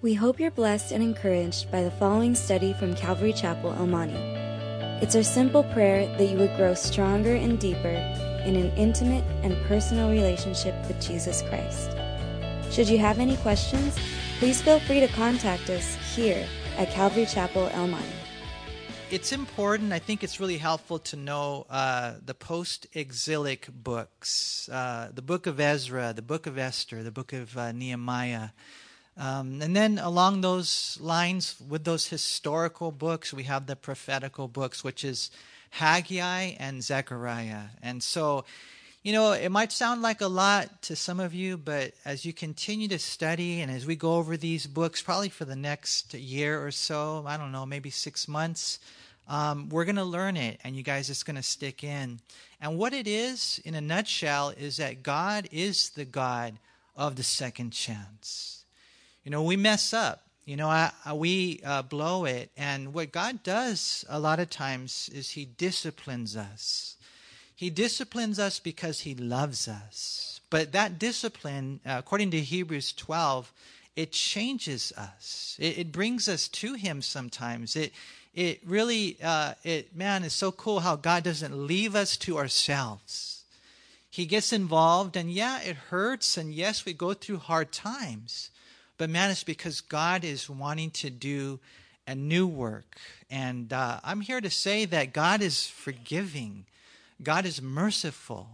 We hope you're blessed and encouraged by the following study from Calvary Chapel, El Monte. It's our simple prayer that you would grow stronger and deeper in an intimate and personal relationship with Jesus Christ. Should you have any questions, please feel free to contact us here at Calvary Chapel, El Monte. It's important, I think it's really helpful to know uh, the post exilic books uh, the book of Ezra, the book of Esther, the book of uh, Nehemiah. Um, and then along those lines, with those historical books, we have the prophetical books, which is Haggai and Zechariah. And so, you know, it might sound like a lot to some of you, but as you continue to study and as we go over these books, probably for the next year or so, I don't know, maybe six months, um, we're going to learn it and you guys it's going to stick in. And what it is, in a nutshell, is that God is the God of the second chance. You know, we mess up. You know, I, I, we uh, blow it. And what God does a lot of times is He disciplines us. He disciplines us because He loves us. But that discipline, uh, according to Hebrews 12, it changes us. It, it, brings us to Him sometimes. It, it really, uh, it man, is so cool how God doesn't leave us to ourselves. He gets involved, and yeah, it hurts, and yes, we go through hard times. But man, it's because God is wanting to do a new work. And uh, I'm here to say that God is forgiving, God is merciful,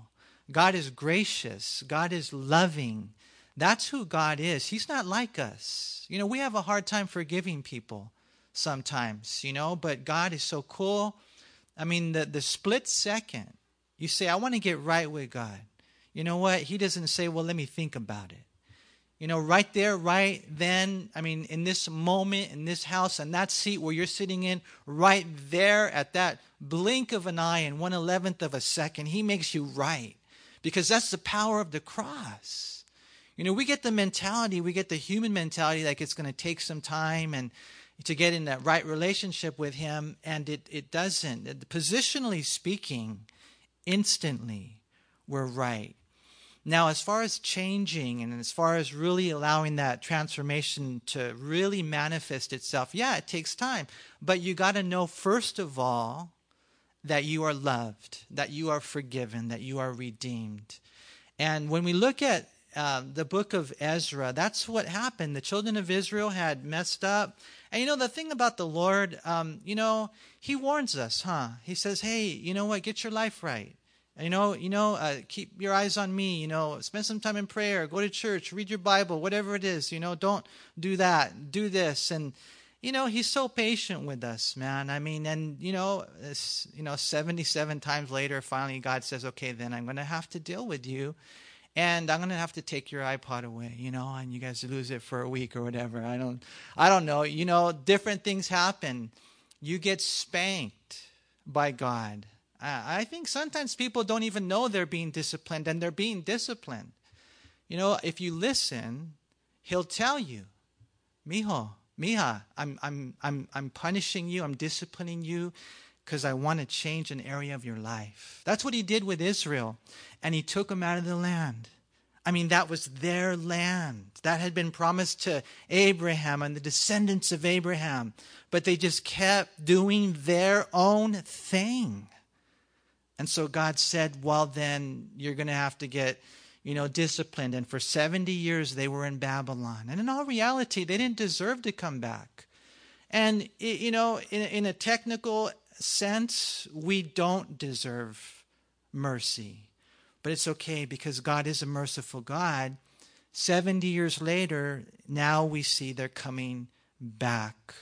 God is gracious, God is loving. That's who God is. He's not like us. You know, we have a hard time forgiving people sometimes, you know, but God is so cool. I mean, the, the split second you say, I want to get right with God. You know what? He doesn't say, well, let me think about it. You know, right there, right then, I mean, in this moment, in this house, and that seat where you're sitting in, right there at that blink of an eye in one eleventh of a second, He makes you right. Because that's the power of the cross. You know, we get the mentality, we get the human mentality like it's going to take some time and to get in that right relationship with Him, and it, it doesn't. Positionally speaking, instantly, we're right. Now, as far as changing and as far as really allowing that transformation to really manifest itself, yeah, it takes time. But you got to know, first of all, that you are loved, that you are forgiven, that you are redeemed. And when we look at uh, the book of Ezra, that's what happened. The children of Israel had messed up. And you know, the thing about the Lord, um, you know, He warns us, huh? He says, hey, you know what? Get your life right. You know, you know, uh, keep your eyes on me. You know, spend some time in prayer. Go to church. Read your Bible. Whatever it is. You know, don't do that. Do this. And you know, he's so patient with us, man. I mean, and you know, you know, seventy-seven times later, finally, God says, "Okay, then I'm going to have to deal with you." and I'm gonna have to take your iPod away, you know, and you guys lose it for a week or whatever. I don't, I don't know. You know, different things happen. You get spanked by God, I think sometimes people don't even know they're being disciplined and they're being disciplined. You know, if you listen, he'll tell you, Mijo, Mija, I'm, I'm, I'm, I'm punishing you, I'm disciplining you because I want to change an area of your life. That's what he did with Israel. And he took them out of the land. I mean, that was their land. That had been promised to Abraham and the descendants of Abraham. But they just kept doing their own thing. And so God said, well, then you're going to have to get, you know, disciplined. And for 70 years, they were in Babylon. And in all reality, they didn't deserve to come back. And, you know, in, in a technical sense, we don't deserve mercy. But it's okay because God is a merciful God. 70 years later, now we see they're coming back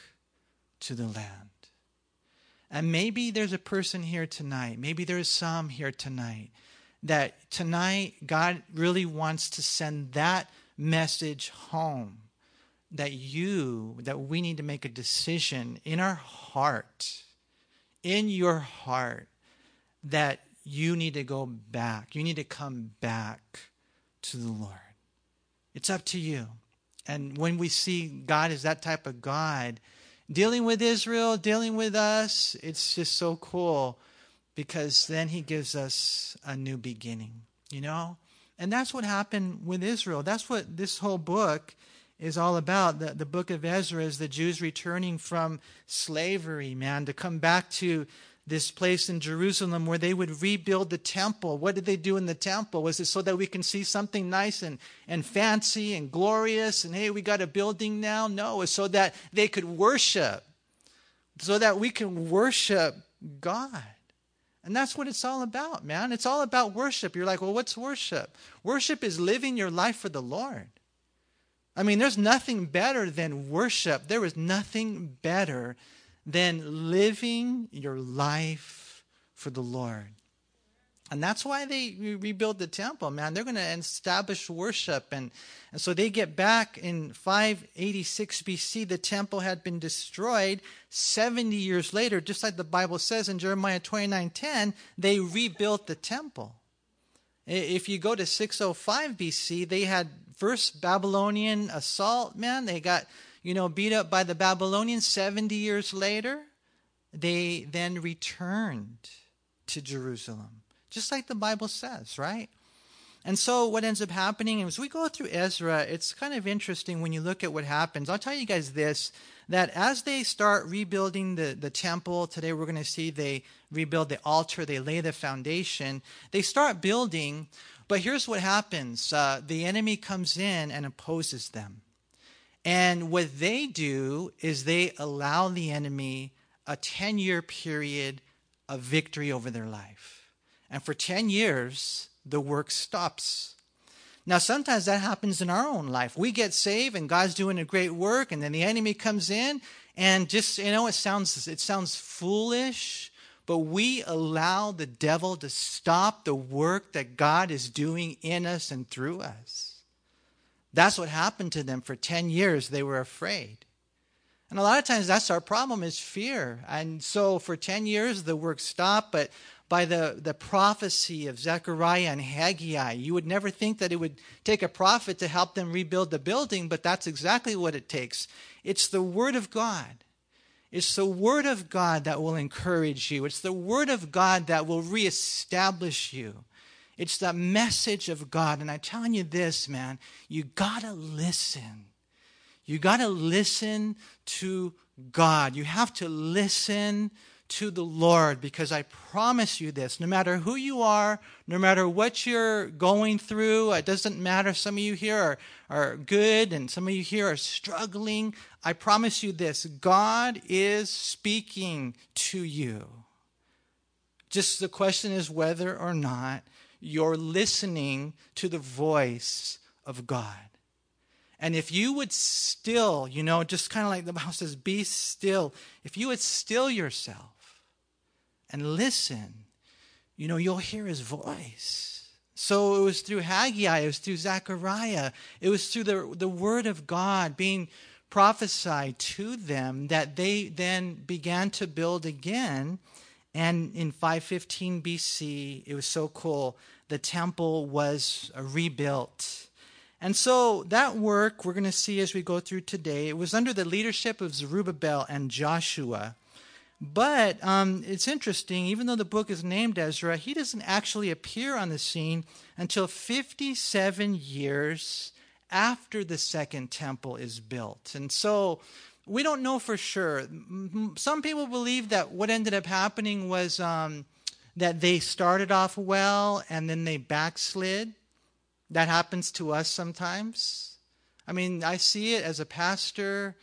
to the land. And maybe there's a person here tonight, maybe there's some here tonight, that tonight God really wants to send that message home. That you, that we need to make a decision in our heart, in your heart, that you need to go back. You need to come back to the Lord. It's up to you. And when we see God as that type of God, dealing with Israel, dealing with us, it's just so cool because then he gives us a new beginning, you know? And that's what happened with Israel. That's what this whole book is all about. The, the book of Ezra is the Jews returning from slavery, man, to come back to this place in Jerusalem where they would rebuild the temple. What did they do in the temple? Was it so that we can see something nice and, and fancy and glorious and hey, we got a building now? No, it's so that they could worship, so that we can worship God. And that's what it's all about, man. It's all about worship. You're like, well, what's worship? Worship is living your life for the Lord. I mean, there's nothing better than worship. There is nothing better than living your life for the Lord. And that's why they rebuild the temple, man. They're going to establish worship. And, and so they get back in 586 BC. The temple had been destroyed. 70 years later, just like the Bible says in Jeremiah 29 10, they rebuilt the temple. If you go to 605 BC, they had first Babylonian assault, man. They got you know, beat up by the Babylonians 70 years later, they then returned to Jerusalem, just like the Bible says, right? And so what ends up happening is we go through Ezra, it's kind of interesting when you look at what happens. I'll tell you guys this that as they start rebuilding the, the temple, today we're going to see they rebuild the altar, they lay the foundation, they start building, but here's what happens uh, the enemy comes in and opposes them. And what they do is they allow the enemy a 10 year period of victory over their life. And for 10 years, the work stops. Now, sometimes that happens in our own life. We get saved and God's doing a great work, and then the enemy comes in and just, you know, it sounds, it sounds foolish, but we allow the devil to stop the work that God is doing in us and through us. That's what happened to them for 10 years. They were afraid. And a lot of times that's our problem is fear. And so for 10 years the work stopped, but by the, the prophecy of Zechariah and Haggai, you would never think that it would take a prophet to help them rebuild the building, but that's exactly what it takes. It's the Word of God. It's the Word of God that will encourage you. It's the Word of God that will reestablish you. It's the message of God. And I'm telling you this, man, you got to listen. You got to listen to God. You have to listen to the Lord because I promise you this no matter who you are, no matter what you're going through, it doesn't matter. Some of you here are, are good and some of you here are struggling. I promise you this God is speaking to you. Just the question is whether or not you're listening to the voice of God. And if you would still, you know, just kind of like the Bible says, be still, if you would still yourself and listen, you know, you'll hear his voice. So it was through Haggai, it was through Zechariah, it was through the, the word of God being prophesied to them that they then began to build again. And in 515 BC, it was so cool the temple was rebuilt. And so that work we're going to see as we go through today, it was under the leadership of Zerubbabel and Joshua. But um, it's interesting, even though the book is named Ezra, he doesn't actually appear on the scene until 57 years after the second temple is built. And so we don't know for sure. Some people believe that what ended up happening was um, that they started off well and then they backslid. That happens to us sometimes. I mean, I see it as a pastor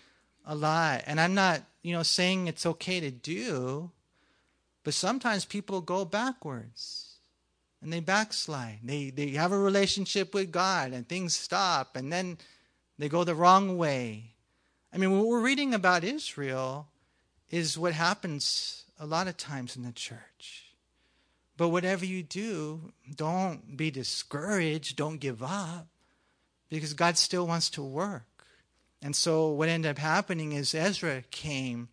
a lot, and I'm not, you know, saying it's okay to do, but sometimes people go backwards and they backslide. They they have a relationship with God and things stop and then they go the wrong way. I mean, what we're reading about Israel is what happens a lot of times in the church. But whatever you do, don't be discouraged, don't give up, because God still wants to work. And so what ended up happening is Ezra came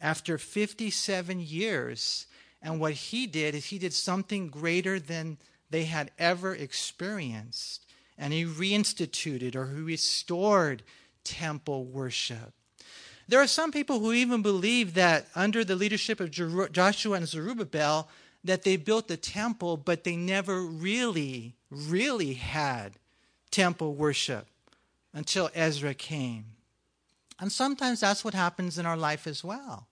after 57 years, and what he did is he did something greater than they had ever experienced. And he reinstituted or he restored temple worship. There are some people who even believe that under the leadership of Joshua and Zerubbabel, that they built the temple, but they never really, really had temple worship. until Ezra came. And sometimes that's what happens in our life as well.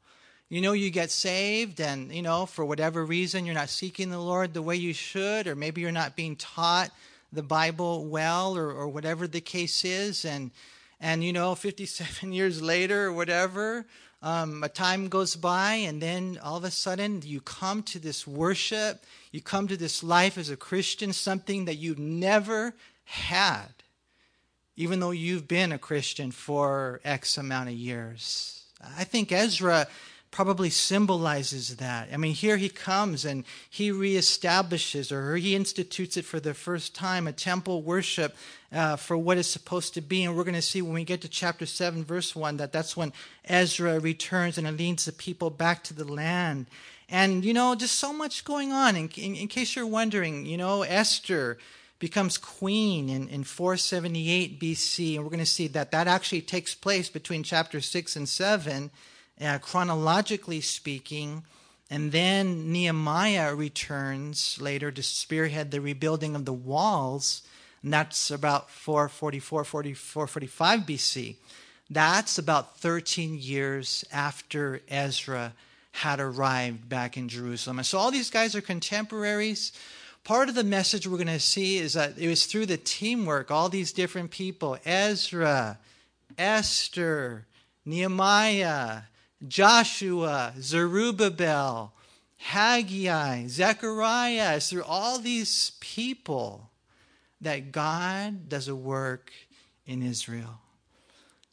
You know, you get saved, and, you know, for whatever reason, you're not seeking the Lord the way you should, or maybe you're not being taught the Bible well, or, or whatever the case is. And, and, you know, 57 years later, or whatever, um, a time goes by, and then all of a sudden you come to this worship, you come to this life as a Christian, something that you've never had even though you've been a Christian for X amount of years. I think Ezra probably symbolizes that. I mean, here he comes and he reestablishes or he institutes it for the first time a temple worship uh, for what it's supposed to be. And we're going to see when we get to chapter 7, verse 1, that that's when Ezra returns and leads the people back to the land. And, you know, just so much going on. In, in, in case you're wondering, you know, Esther becomes queen in, in 478 BC. And we're going to see that that actually takes place between chapter 6 and 7, uh, chronologically speaking. And then Nehemiah returns later to spearhead the rebuilding of the walls. And that's about 444, 44, 45 BC. That's about 13 years after Ezra had arrived back in Jerusalem. And so all these guys are contemporaries. Part of the message we're going to see is that it was through the teamwork, all these different people Ezra, Esther, Nehemiah, Joshua, Zerubbabel, Haggai, Zechariah, it's through all these people that God does a work in Israel.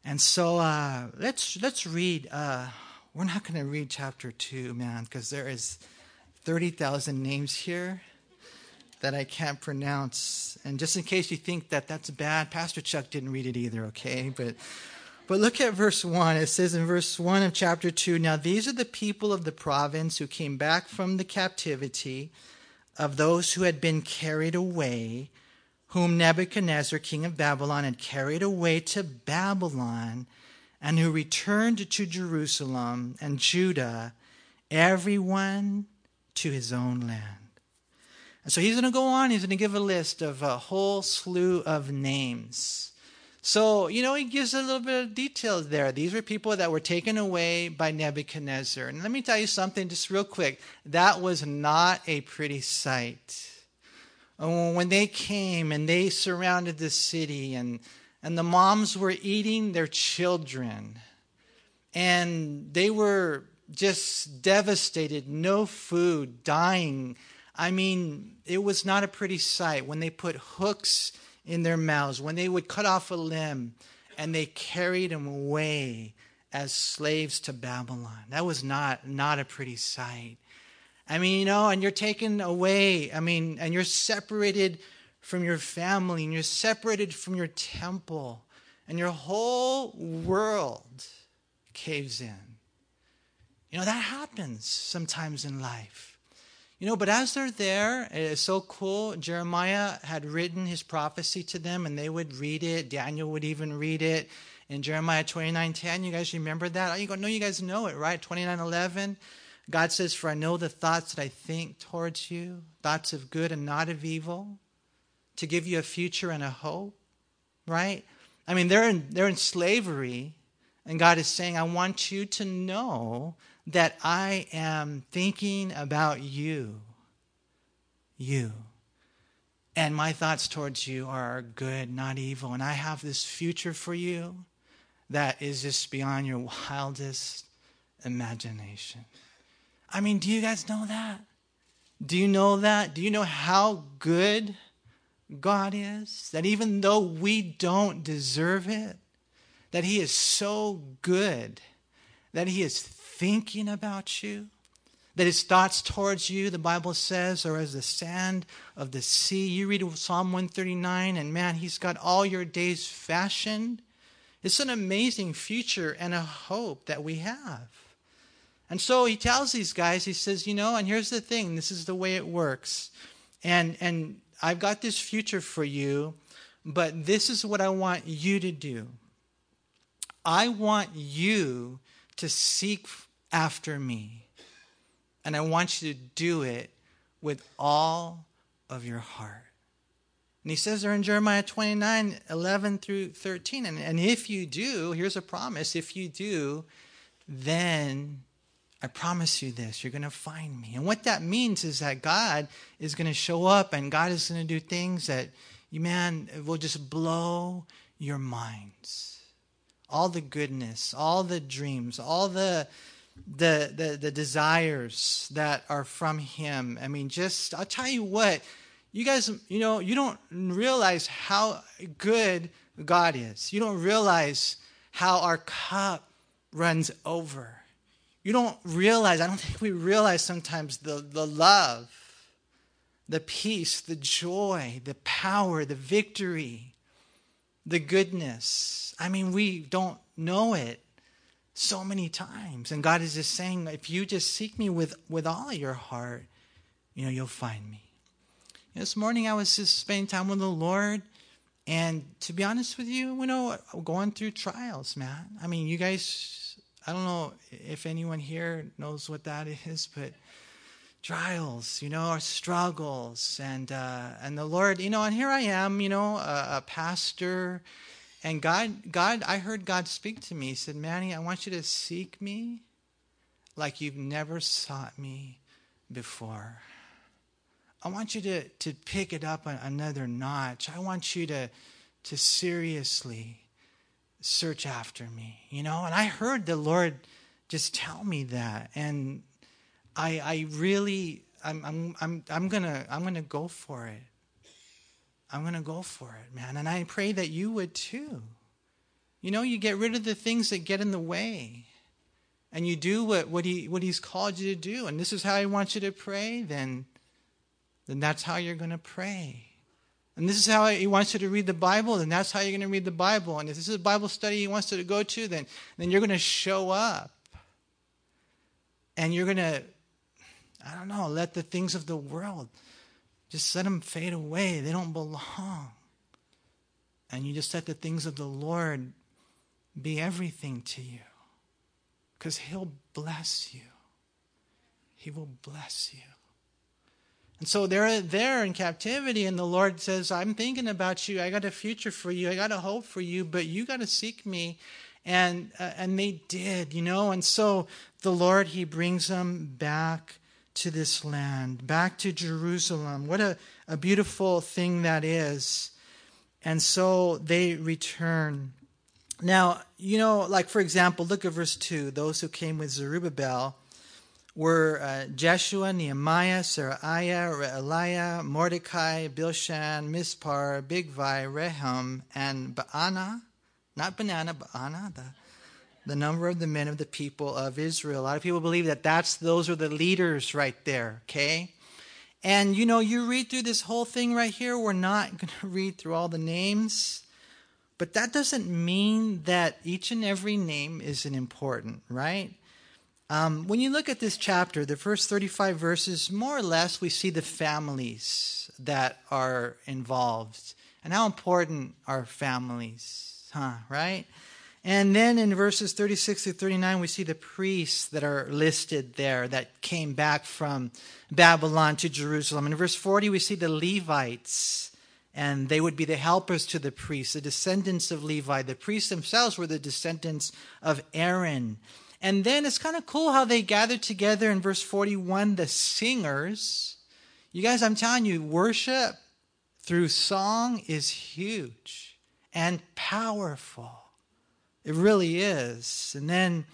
And so uh, let's let's read. Uh, we're not going to read chapter two, man, because there is thirty thousand names here that I can't pronounce. And just in case you think that that's bad, Pastor Chuck didn't read it either, okay? But but look at verse 1. It says in verse 1 of chapter 2 Now these are the people of the province who came back from the captivity of those who had been carried away, whom Nebuchadnezzar, king of Babylon, had carried away to Babylon, and who returned to Jerusalem and Judah, everyone to his own land. And so he's going to go on, he's going to give a list of a whole slew of names. So, you know, he gives a little bit of details there. These were people that were taken away by Nebuchadnezzar. And let me tell you something just real quick. That was not a pretty sight. Oh, when they came and they surrounded the city, and, and the moms were eating their children, and they were just devastated, no food, dying I mean, it was not a pretty sight when they put hooks in their mouths, when they would cut off a limb and they carried them away as slaves to Babylon. That was not, not a pretty sight. I mean, you know, and you're taken away, I mean, and you're separated from your family, and you're separated from your temple, and your whole world caves in. You know, that happens sometimes in life. You know, but as they're there, it's so cool. Jeremiah had written his prophecy to them and they would read it. Daniel would even read it. In Jeremiah 29 10, you guys remember that? You go, no, you guys know it, right? 29 11. God says, For I know the thoughts that I think towards you, thoughts of good and not of evil, to give you a future and a hope, right? I mean, they're in, they're in slavery, and God is saying, I want you to know that I am thinking about you. You. And my thoughts towards you are good, not evil. And I have this future for you that is just beyond your wildest imagination. I mean, do you guys know that? Do you know that? Do you know how good God is? That even though we don't deserve it, that He is so good, that He is thinking about you, that his thoughts towards you, the Bible says, are as the sand of the sea. You read Psalm 139, and man, he's got all your days fashioned. It's an amazing future and a hope that we have. And so he tells these guys, he says, you know, and here's the thing, this is the way it works. And and I've got this future for you, but this is what I want you to do. I want you to seek after me. And I want you to do it with all of your heart. And he says there in Jeremiah 29 11 through 13. And, and if you do, here's a promise if you do, then I promise you this, you're going to find me. And what that means is that God is going to show up and God is going to do things that, you man, will just blow your minds. All the goodness, all the dreams, all the the the, the desires that are from him. I mean, just I'll tell you what, you guys, you know, you don't realize how good God is. You don't realize how our cup runs over you don't realize, I don't think we realize sometimes the, the love, the peace, the joy, the power, the victory, the goodness. I mean, we don't know it so many times. And God is just saying, if you just seek me with, with all your heart, you know, you'll find me. This morning I was just spending time with the Lord. And to be honest with you, you know, going through trials, man. I mean, you guys I don't know if anyone here knows what that is, but trials, you know, our struggles, and uh, and the Lord, you know, and here I am, you know, a, a, pastor, and God, God, I heard God speak to me. He said, "Manny, I want you to seek me like you've never sought me before. I want you to to pick it up on another notch. I want you to to seriously." search after me, you know? And I heard the Lord just tell me that. And I, I really, I'm, I'm, I'm, I'm gonna, I'm gonna go for it. I'm gonna go for it, man. And I pray that you would too. You know, you get rid of the things that get in the way. And you do what, what, he, what he's called you to do. And this is how he wants you to pray, then, then that's how you're going to pray. And this is how he wants you to read the Bible, and that's how you're going to read the Bible. And if this is a Bible study he wants you to go to, then, then you're going to show up. And you're going to, I don't know, let the things of the world, just let them fade away. They don't belong. And you just let the things of the Lord be everything to you. Because he'll bless you. He will bless you. And so they're there in captivity, and the Lord says, I'm thinking about you. I got a future for you. I got a hope for you, but you got to seek me. And, uh, and they did, you know. And so the Lord, He brings them back to this land, back to Jerusalem. What a, a beautiful thing that is. And so they return. Now, you know, like for example, look at verse 2 those who came with Zerubbabel were uh, Jeshua, Nehemiah, Seraiah, Reelaiah, Mordecai, Bilshan, Mispar, Bigvai, Rehum, and Baana, not banana, Baana, the, the number of the men of the people of Israel. A lot of people believe that that's those are the leaders right there, okay? And you know, you read through this whole thing right here, we're not going to read through all the names. But that doesn't mean that each and every name isn't important, right? Um, when you look at this chapter, the first 35 verses, more or less, we see the families that are involved and how important are families, huh? Right? And then in verses 36 through 39, we see the priests that are listed there that came back from Babylon to Jerusalem. In verse 40, we see the Levites, and they would be the helpers to the priests, the descendants of Levi. The priests themselves were the descendants of Aaron. And then it's kind of cool how they gathered together in verse 41, the singers. You guys, I'm telling you, worship through song is huge and powerful. It really is. And then,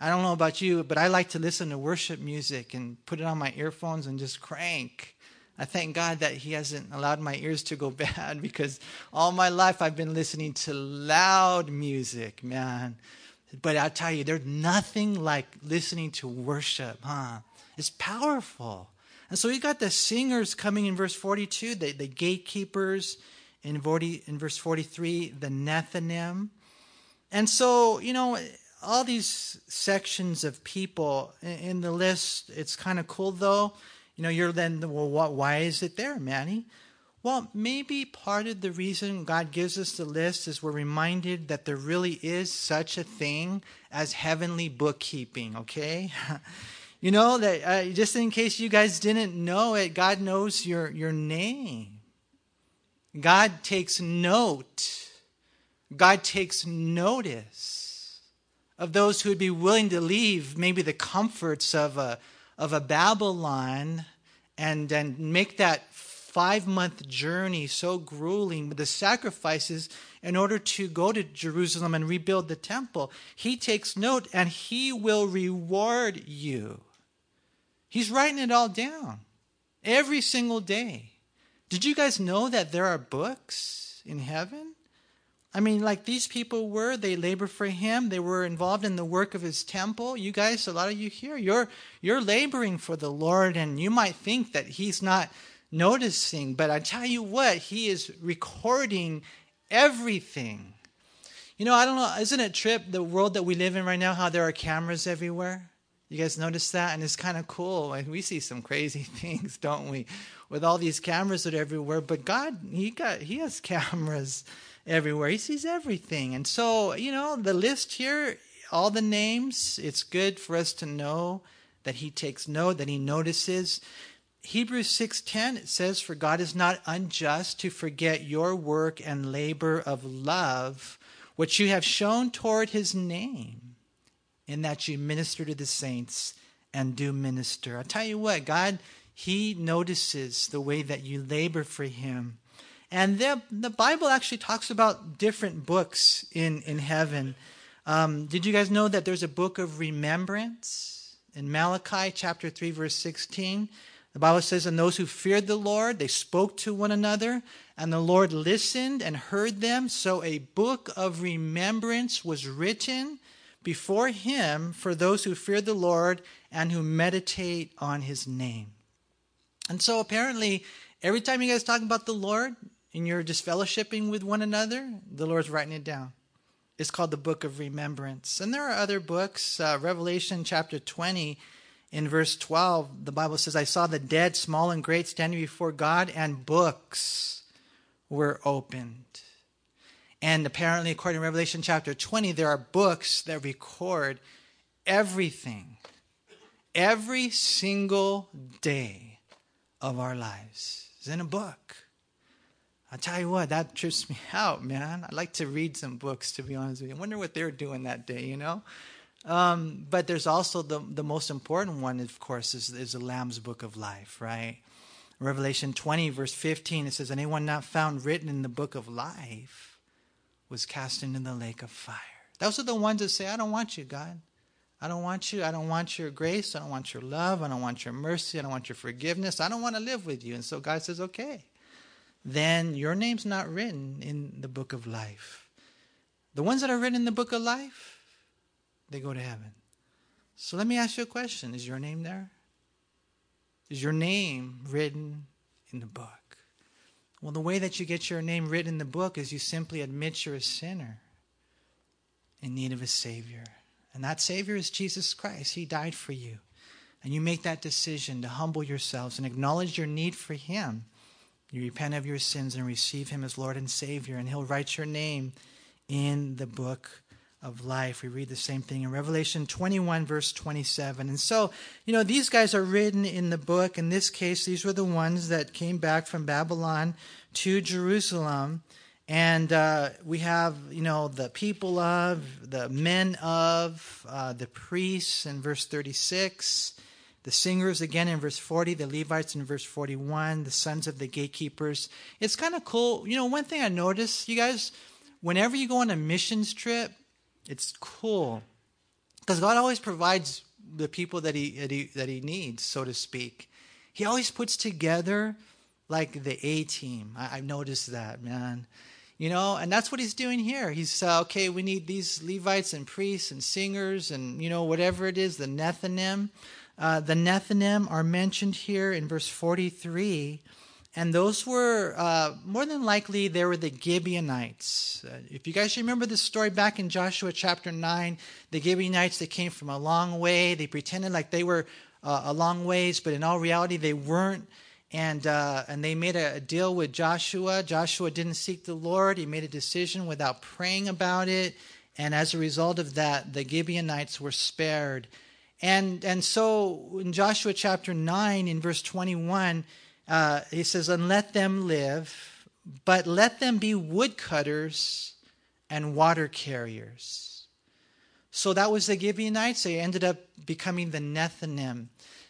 I don't know about you, but I like to listen to worship music and put it on my earphones and just crank. I thank God that He hasn't allowed my ears to go bad because all my life I've been listening to loud music, man. But I tell you, there's nothing like listening to worship, huh? It's powerful. And so you got the singers coming in verse 42, the, the gatekeepers in, 40, in verse 43, the Nethinim. And so, you know, all these sections of people in the list, it's kind of cool though. You know, you're then, well, what, why is it there, Manny? Well, maybe part of the reason God gives us the list is we're reminded that there really is such a thing as heavenly bookkeeping, okay? you know, that uh, just in case you guys didn't know it, God knows your, your name. God takes note, God takes notice of those who would be willing to leave maybe the comforts of a, of a Babylon and, and make that five month journey so grueling with the sacrifices in order to go to Jerusalem and rebuild the temple. He takes note and he will reward you. He's writing it all down every single day. Did you guys know that there are books in heaven? I mean, like these people were, they labor for him. They were involved in the work of his temple. You guys, a lot of you here, you're you're laboring for the Lord, and you might think that he's not noticing, but I tell you what, he is recording everything. You know, I don't know, isn't it trip the world that we live in right now, how there are cameras everywhere? You guys notice that? And it's kind of cool. And we see some crazy things, don't we? With all these cameras that are everywhere. But God, He got He has cameras everywhere. He sees everything. And so, you know, the list here, all the names, it's good for us to know that He takes note, that He notices. Hebrews 6:10 it says for God is not unjust to forget your work and labor of love which you have shown toward his name in that you minister to the saints and do minister. I tell you what, God, He notices the way that you labor for Him. And the, the Bible actually talks about different books in, in heaven. Um, did you guys know that there's a book of remembrance? In Malachi chapter 3, verse 16, the Bible says, And those who feared the Lord, they spoke to one another, and the Lord listened and heard them. So a book of remembrance was written before him for those who fear the Lord and who meditate on his name. And so apparently, every time you guys talk about the Lord and you're just fellowshipping with one another, the Lord's writing it down. It's called the Book of Remembrance. And there are other books. Uh, Revelation chapter 20, in verse 12, the Bible says, I saw the dead, small and great, standing before God, and books were opened. And apparently, according to Revelation chapter 20, there are books that record everything, every single day of our lives is in a book. I'll tell you what, that trips me out, man. I'd like to read some books, to be honest with you. I wonder what they're doing that day, you know? Um, but there's also the, the most important one, of course, is, is the Lamb's Book of Life, right? Revelation 20, verse 15, it says, Anyone not found written in the book of life was cast into the lake of fire. Those are the ones that say, I don't want you, God. I don't want you. I don't want your grace. I don't want your love. I don't want your mercy. I don't want your forgiveness. I don't want to live with you. And so God says, okay. Then your name's not written in the book of life. The ones that are written in the book of life, they go to heaven. So let me ask you a question Is your name there? Is your name written in the book? Well, the way that you get your name written in the book is you simply admit you're a sinner in need of a Savior. And that Savior is Jesus Christ. He died for you. And you make that decision to humble yourselves and acknowledge your need for Him. You repent of your sins and receive Him as Lord and Savior, and He'll write your name in the book of life. We read the same thing in Revelation 21, verse 27. And so, you know, these guys are written in the book. In this case, these were the ones that came back from Babylon to Jerusalem. And uh, we have, you know, the people of, the men of, uh, the priests in verse 36, the singers again in verse 40, the Levites in verse 41, the sons of the gatekeepers. It's kind of cool. You know, one thing I noticed, you guys, whenever you go on a missions trip, it's cool because God always provides the people that he, that he that he needs, so to speak. He always puts together like the A team. I, have noticed that, man. You know, and that's what he's doing here. He's uh, okay. We need these Levites and priests and singers and you know whatever it is. The Nethinim, uh, the Nethinim are mentioned here in verse forty-three and those were uh, more than likely they were the Gibeonites. Uh, if you guys remember the story back in Joshua chapter nine, the Gibeonites they came from a long way. They pretended like they were uh, a long ways, but in all reality they weren't. And uh, and they made a deal with Joshua. Joshua didn't seek the Lord. He made a decision without praying about it. And as a result of that, the Gibeonites were spared. And and so in Joshua chapter nine, in verse twenty one uh, he says, and let them live. but let them be woodcutters and water carriers. So that was the Gibeonites. They ended up becoming the Nethinim.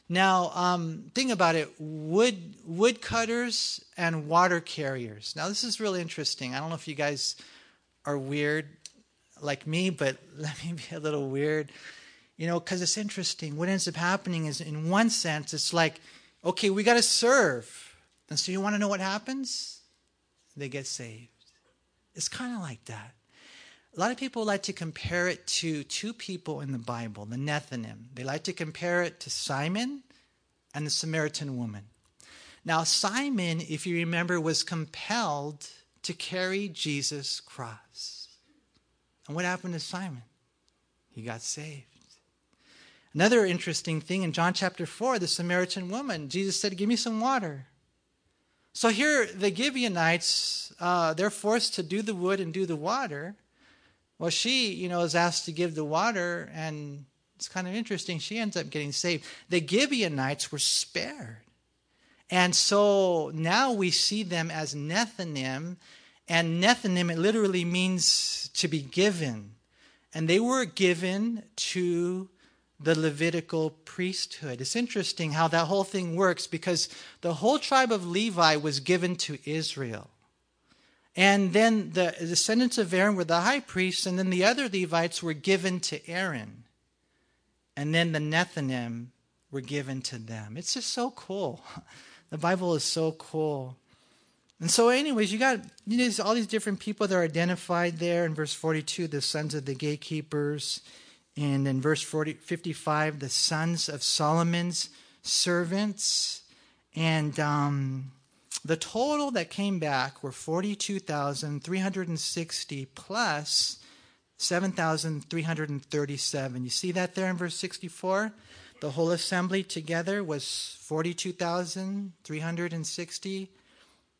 Now, um, think about it: wood woodcutters and water carriers. Now, this is really interesting. I don't know if you guys are weird like me, but let me be a little weird. You know, because it's interesting. What ends up happening is, in one sense, it's like, okay, we got to serve, and so you want to know what happens? They get saved. It's kind of like that. A lot of people like to compare it to two people in the Bible, the Nethinim. They like to compare it to Simon and the Samaritan woman. Now, Simon, if you remember, was compelled to carry Jesus' cross. And what happened to Simon? He got saved. Another interesting thing in John chapter 4, the Samaritan woman, Jesus said, Give me some water. So here, the Gibeonites, uh, they're forced to do the wood and do the water. Well, she, you know, is asked to give the water, and it's kind of interesting. She ends up getting saved. The Gibeonites were spared. And so now we see them as Nethinim, and Nethinim, it literally means to be given. And they were given to the Levitical priesthood. It's interesting how that whole thing works because the whole tribe of Levi was given to Israel. And then the descendants of Aaron were the high priests, and then the other Levites were given to Aaron. And then the Nethinim were given to them. It's just so cool. The Bible is so cool. And so, anyways, you got you know, all these different people that are identified there in verse 42 the sons of the gatekeepers. And in verse 40, 55, the sons of Solomon's servants. And um, the total that came back were 42,360 plus 7,337. You see that there in verse 64? The whole assembly together was 42,360,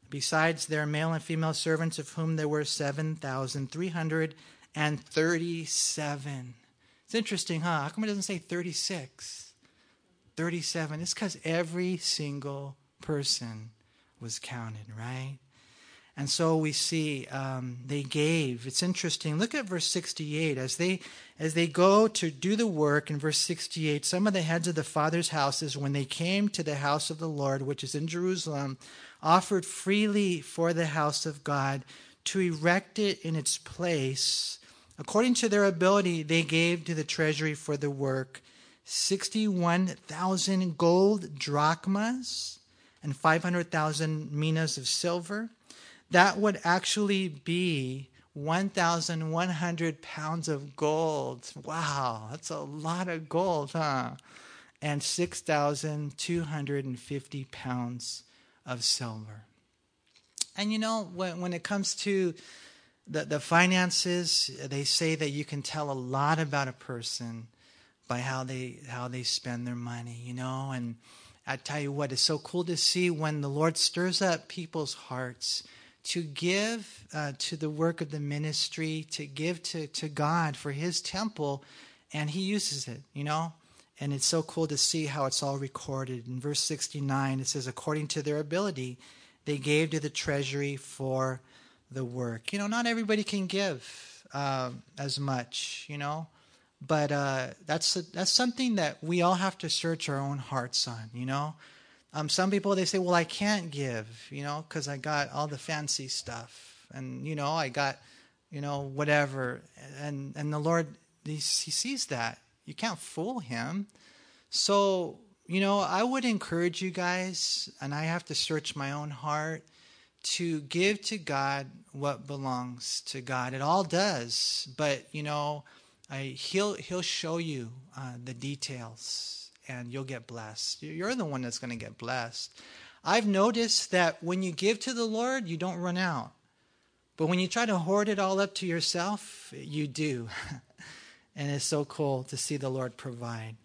besides their male and female servants, of whom there were 7,337. It's interesting, huh? How come it doesn't say 36? 37. It's because every single person was counted, right? And so we see um, they gave. It's interesting. Look at verse 68. As they as they go to do the work in verse 68, some of the heads of the fathers' houses, when they came to the house of the Lord, which is in Jerusalem, offered freely for the house of God to erect it in its place. According to their ability, they gave to the treasury for the work 61,000 gold drachmas and 500,000 minas of silver, that would actually be 1,100 pounds of gold. Wow, that's a lot of gold, huh? And 6,250 pounds of silver. And you know, when, when it comes to the, the finances, they say that you can tell a lot about a person by how they how they spend their money, you know, and I tell you what, it's so cool to see when the Lord stirs up people's hearts to give uh, to the work of the ministry, to give to, to God for His temple, and He uses it, you know? And it's so cool to see how it's all recorded. In verse 69, it says, according to their ability, they gave to the treasury for the work. You know, not everybody can give uh, as much, you know? but uh, that's that's something that we all have to search our own hearts on. You know, um, some people they say, "Well, I can't give," you know, because I got all the fancy stuff, and you know, I got, you know, whatever, and and the Lord he, he sees that you can't fool him. So you know, I would encourage you guys, and I have to search my own heart to give to God what belongs to God. It all does, but you know I, he'll he'll show you uh, the details, and you'll get blessed. You're the one that's going to get blessed. I've noticed that when you give to the Lord, you don't run out, but when you try to hoard it all up to yourself, you do. and it's so cool to see the Lord provide.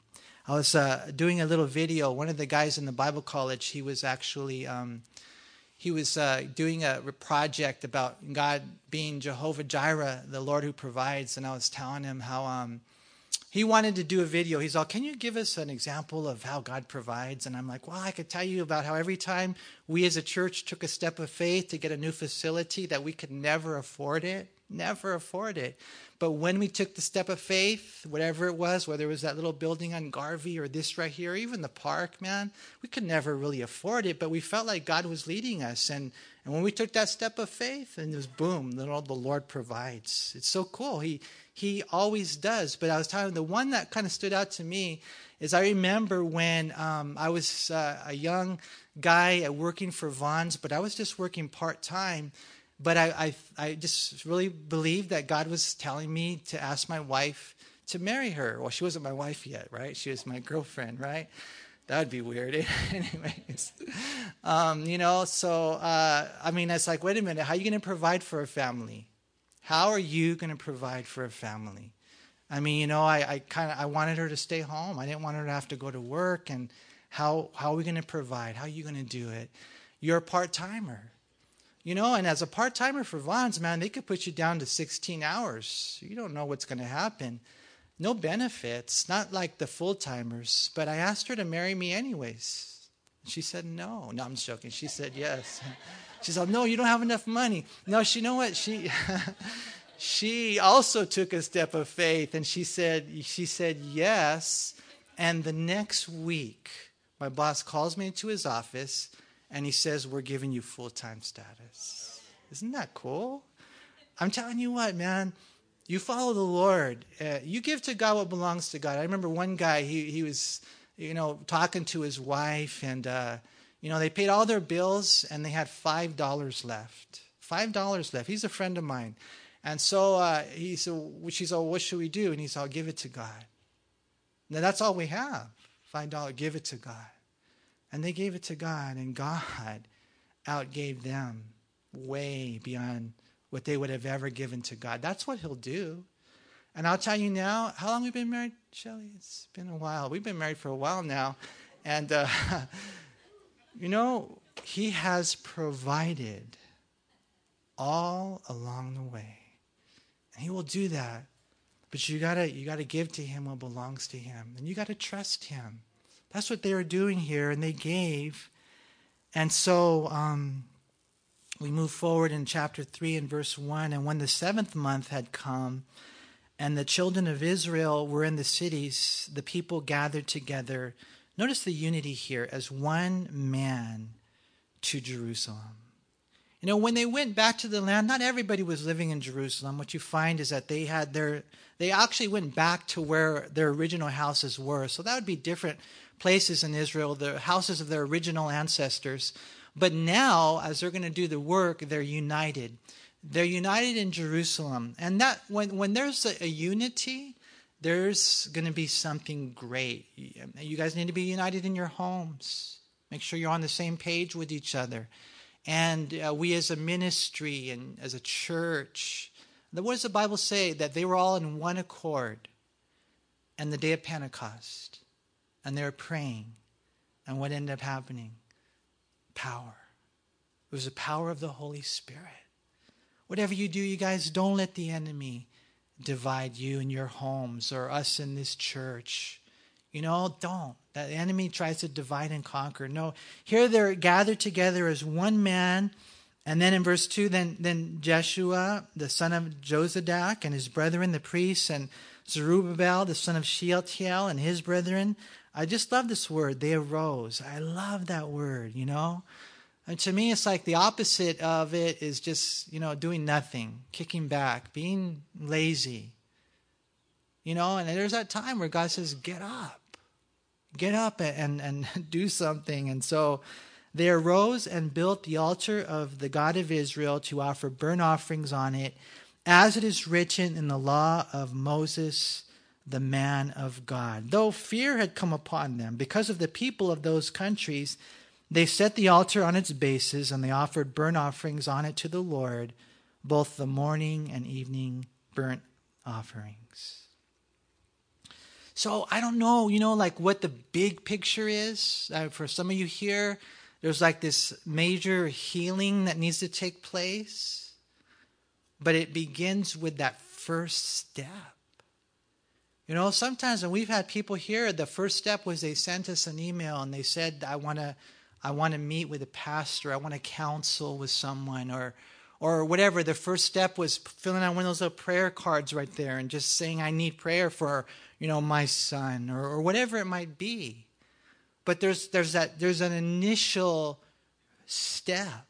I was uh, doing a little video. One of the guys in the Bible college, he was actually um, he was uh, doing a project about God being Jehovah Jireh, the Lord who provides, and I was telling him how um, he wanted to do a video. He's all, Can you give us an example of how God provides? And I'm like, Well, I could tell you about how every time we as a church took a step of faith to get a new facility, that we could never afford it, never afford it. But when we took the step of faith, whatever it was, whether it was that little building on Garvey or this right here, even the park, man, we could never really afford it. But we felt like God was leading us. And, and when we took that step of faith, and it was boom, then all the Lord provides. It's so cool. He, he always does. But I was telling the one that kind of stood out to me is I remember when um, I was uh, a young guy working for Vons, but I was just working part time but I, I, I just really believed that God was telling me to ask my wife to marry her. Well, she wasn't my wife yet, right? She was my girlfriend, right? That would be weird. Anyways, um, you know, so, uh, I mean, it's like, wait a minute, how are you going to provide for a family? How are you going to provide for a family? I mean, you know, I, I kind of I wanted her to stay home. I didn't want her to have to go to work. And how how are we going to provide? How are you going to do it? You're a part timer. You know, and as a part timer for Vons, man, they could put you down to 16 hours. You don't know what's going to happen. No benefits, not like the full timers. But I asked her to marry me anyways. She said no. No, I'm joking. She said yes. She said, no, you don't have enough money. No, she, you know what? She. she also took a step of faith and she said she said yes and the next week my boss calls me into his office and he says, We're giving you full time status. Isn't that cool? I'm telling you what, man. You follow the Lord. Uh, you give to God what belongs to God. I remember one guy, he, he was, you know, talking to his wife, and, uh, you know, they paid all their bills, and they had $5 left. $5 left. He's a friend of mine. And so uh, he said, she's all, what should we do? And he said, I'll give it to God. Now, that's all we have. $5, give it to God. And they gave it to God, and God outgave them way beyond what they would have ever given to God. That's what He'll do. And I'll tell you now, how long we've been married, Shelly? It's been a while. We've been married for a while now. And, uh, you know, He has provided all along the way. And He will do that. But you gotta you gotta give to him what belongs to him. And you gotta trust him. That's what they were doing here, and they gave. And so um, we move forward in chapter 3 and verse 1. And when the seventh month had come, and the children of Israel were in the cities, the people gathered together. Notice the unity here as one man to Jerusalem. You know, when they went back to the land, not everybody was living in Jerusalem. What you find is that they had their, they actually went back to where their original houses were. So that would be different places in Israel, the houses of their original ancestors. But now, as they're going to do the work, they're united. They're united in Jerusalem. And that when, when there's a, a unity, there's going to be something great. You guys need to be united in your homes. Make sure you're on the same page with each other. And uh, we as a ministry and as a church, what does the Bible say? That they were all in one accord and the day of Pentecost and they were praying. And what ended up happening? Power. It was the power of the Holy Spirit. Whatever you do, you guys, don't let the enemy divide you and your homes or us in this church. You know, don't. That enemy tries to divide and conquer. No, here they're gathered together as one man. And then in verse 2, then, then Jeshua, the son of Jozadak, and his brethren, the priests, and Zerubbabel, the son of Shealtiel, and his brethren, I just love this word. They arose. I love that word, you know? And to me, it's like the opposite of it is just, you know, doing nothing, kicking back, being lazy. You know, and there's that time where God says, get up, get up and, and, and do something. And so they arose and built the altar of the God of Israel to offer burnt offerings on it, as it is written in the law of Moses the man of God. Though fear had come upon them because of the people of those countries, they set the altar on its bases and they offered burnt offerings on it to the Lord, both the morning and evening burnt offerings. So I don't know, you know, like what the big picture is. Uh, for some of you here, there's like this major healing that needs to take place, but it begins with that first step You know, sometimes when we've had people here, the first step was they sent us an email and they said, I want to. I want to meet with a pastor. I want to counsel with someone, or, or whatever. The first step was filling out one of those little prayer cards right there and just saying, "I need prayer for you know my son," or, or whatever it might be. But there's there's that there's an initial step,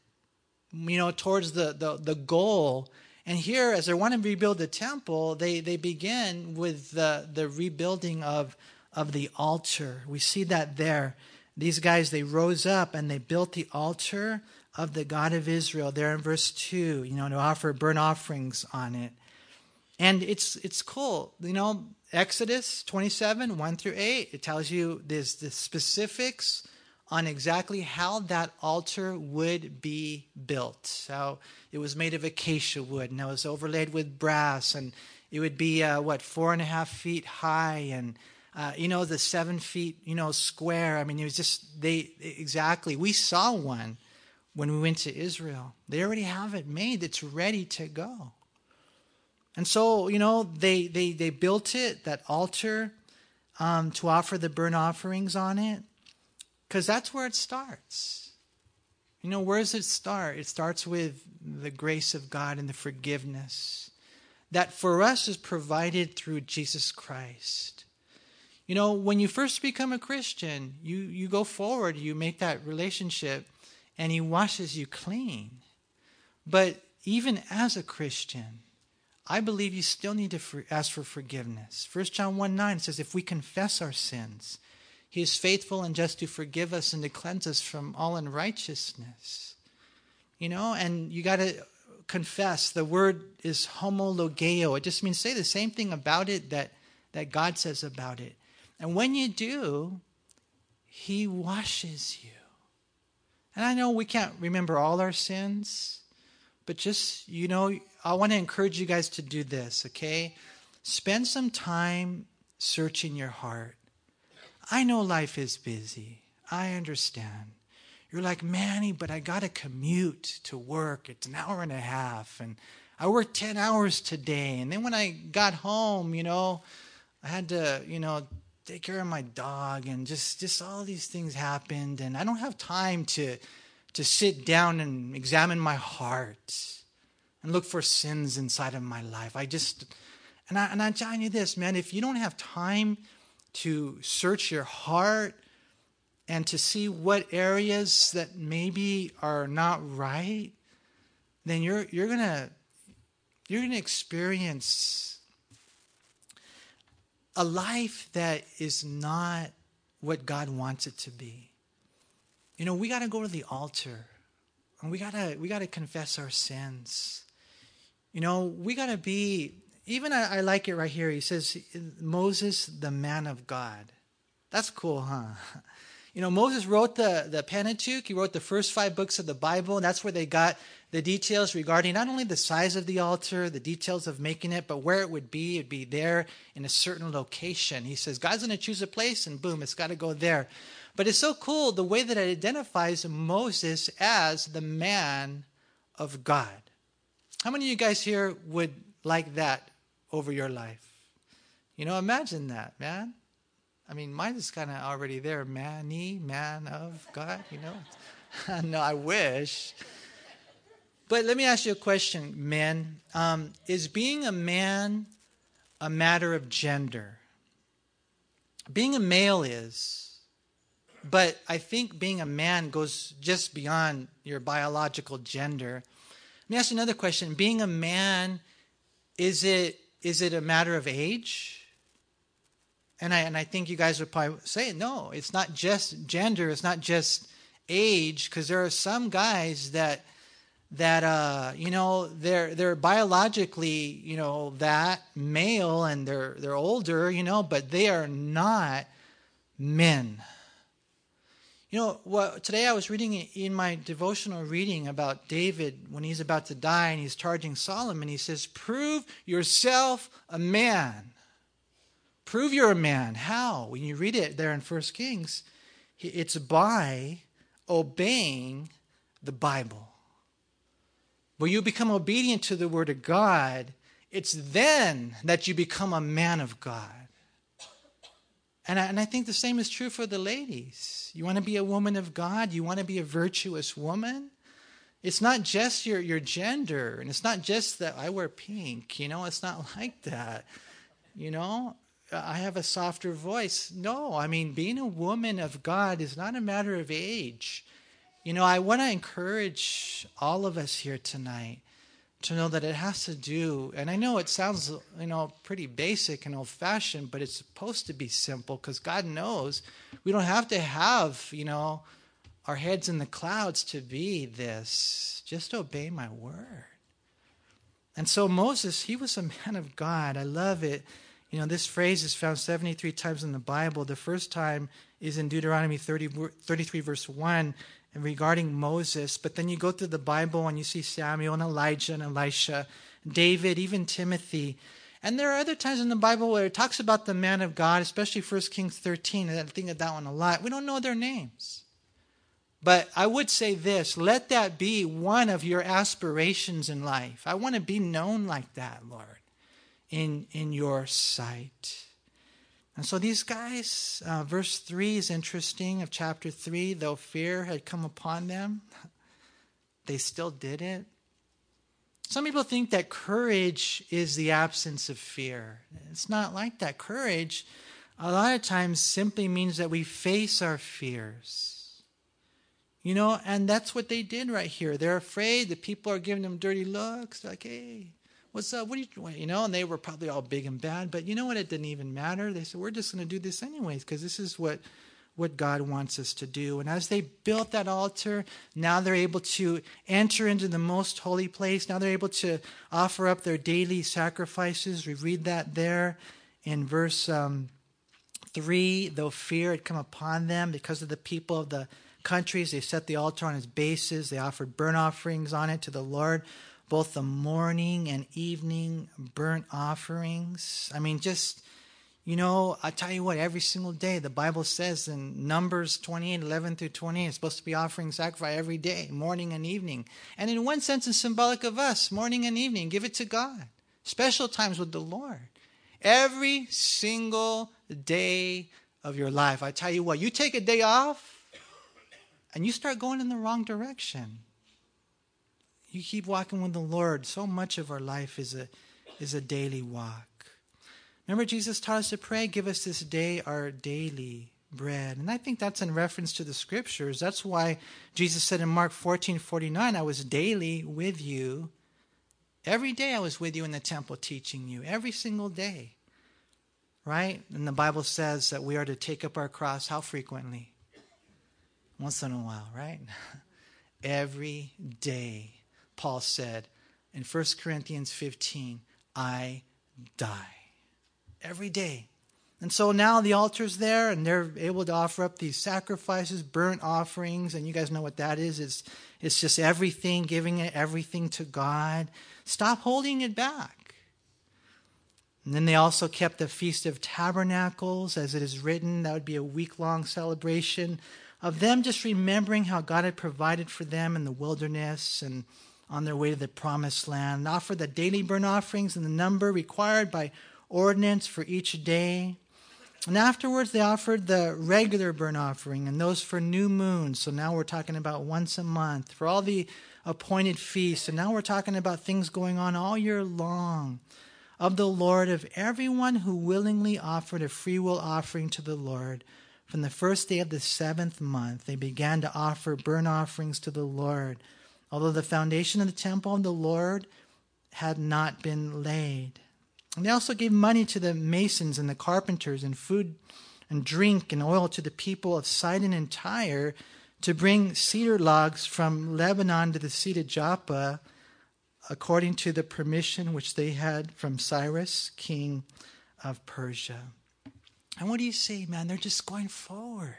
you know, towards the the, the goal and here, as they want to rebuild the temple, they, they begin with the, the rebuilding of, of the altar. We see that there. These guys, they rose up and they built the altar of the God of Israel there in verse 2, you know, to offer burnt offerings on it. And it's it's cool. You know, Exodus 27, 1 through 8, it tells you this the specifics on exactly how that altar would be built. So it was made of acacia wood and it was overlaid with brass, and it would be uh, what four and a half feet high, and uh, you know the seven feet you know square. I mean, it was just they exactly. We saw one when we went to Israel. They already have it made. It's ready to go. And so you know they they they built it that altar um, to offer the burnt offerings on it because that's where it starts. You know, where does it start? It starts with the grace of God and the forgiveness that for us is provided through Jesus Christ. You know, when you first become a Christian, you, you go forward, you make that relationship, and He washes you clean. But even as a Christian, I believe you still need to ask for forgiveness. 1 John 1 9 says, If we confess our sins, he is faithful and just to forgive us and to cleanse us from all unrighteousness. You know, and you got to confess. The word is homologeo. It just means say the same thing about it that, that God says about it. And when you do, He washes you. And I know we can't remember all our sins, but just, you know, I want to encourage you guys to do this, okay? Spend some time searching your heart. I know life is busy. I understand. You're like, Manny, but I got to commute to work. It's an hour and a half. And I worked 10 hours today. And then when I got home, you know, I had to, you know, take care of my dog and just, just all these things happened. And I don't have time to, to sit down and examine my heart and look for sins inside of my life. I just, and, I, and I'm telling you this, man, if you don't have time to search your heart and to see what areas that maybe are not right, then you're you're gonna you're gonna experience a life that is not what God wants it to be. You know, we gotta go to the altar and we gotta we gotta confess our sins. You know, we gotta be even I, I, like it right here. He says, Moses, the man of God. That's cool, huh? You know, Moses wrote the, the Pentateuch. He wrote the first five books of the Bible. And that's where they got the details regarding not only the size of the altar, the details of making it, but where it would be. It'd be there in a certain location. He says, God's going to choose a place, and boom, it's got to go there. But it's so cool the way that it identifies Moses as the man of God. How many of you guys here would like that over your life. You know, imagine that, man. I mean, mine is kind of already there. Manny, man of God, you know. no, I wish. But let me ask you a question, men. Um, is being a man a matter of gender? Being a male is, but I think being a man goes just beyond your biological gender. Let me ask you another question. Being a man, is it is it a matter of age? And I, and I think you guys would probably say, no, it's not just gender, it's not just age, because there are some guys that that uh, you know they're they're biologically you know that male and they're they're older you know but they are not men you know what today i was reading in my devotional reading about david when he's about to die and he's charging solomon he says prove yourself a man. Prove you're a man. How? When you read it there in first kings it's by obeying the bible. When you become obedient to the word of god it's then that you become a man of god And I, and I think the same is true for the ladies. You want to be a woman of God? You want to be a virtuous woman? It's not just your, your gender, and it's not just that I wear pink. You know, it's not like that. You know, I have a softer voice. No, I mean, being a woman of God is not a matter of age. You know, I want to encourage all of us here tonight to know that it has to do, and I know it sounds, you know, pretty basic and old fashioned, but it's supposed to be simple because God knows we don't have to have, you know, our heads in the clouds to be this. Just obey my word. And so Moses, he was a man of God. I love it. You know, this phrase is found 73 times in the Bible. The first time is in Deuteronomy 30, 33, verse 1 regarding Moses, but then you go through the Bible and you see Samuel and Elijah and Elisha, David, even Timothy. And there are other times in the Bible where it talks about the man of God, especially 1 Kings 13, and I think of that one a lot. We don't know their names. But I would say this let that be one of your aspirations in life. I want to be known like that, Lord, in, in your sight. And so these guys, uh, verse 3 is interesting of chapter 3. Though fear had come upon them, they still did it. Some people think that courage is the absence of fear. It's not like that. Courage, a lot of times, simply means that we face our fears. You know, and that's what they did right here. They're afraid. The people are giving them dirty looks. They're like, hey, what's up? What do you? You know, and they were probably all big and bad, but you know what? It didn't even matter. They said, we're just going to do this anyways because this is what what God wants us to do. And as they built that altar, now they're able to enter into the most holy place. Now they're able to offer up their daily sacrifices. We read that there in verse um, 3. Though fear had come upon them because of the people of the countries, they set the altar on its bases. They offered burnt offerings on it to the Lord both the morning and evening burnt offerings. I mean, just, you know, I tell you what, every single day, the Bible says in Numbers 28 11 through 28, it's supposed to be offering sacrifice every day, morning and evening. And in one sense, it's symbolic of us, morning and evening. Give it to God. Special times with the Lord. Every single day of your life. I tell you what, you take a day off and you start going in the wrong direction you keep walking with the Lord. So much of our life is a is a daily walk. Remember, Jesus taught us to pray, give us this day our daily bread. And I think that's in reference to the scriptures. That's why Jesus said in Mark 14 49, I was daily with you. Every day I was with you in the temple teaching you, every single day. Right? And the Bible says that we are to take up our cross how frequently? Once in a while, right? every day. Paul said in 1 Corinthians 15, I die. Every day. And so now the altar's there, and they're able to offer up these sacrifices, burnt offerings, and you guys know what that is. It's, it's just everything, giving it everything to God. Stop holding it back. And then they also kept the Feast of Tabernacles, as it is written. That would be a week long celebration of them just remembering how God had provided for them in the wilderness and on their way to the promised land, and offer the daily burnt offerings in the number required by ordinance for each day. And afterwards, they offered the regular burnt offering and those for new moons. So now we're talking about once a month for all the appointed feasts. And now we're talking about things going on all year long of the Lord, of everyone who willingly offered a free will offering to the Lord. From the first day of the seventh month, they began to offer burnt offerings to the Lord although the foundation of the temple of the Lord had not been laid. And they also gave money to the masons and the carpenters, and food and drink and oil to the people of Sidon and Tyre to bring cedar logs from Lebanon to the city of Joppa, according to the permission which they had from Cyrus, king of Persia. And what do you see, man? They're just going forward.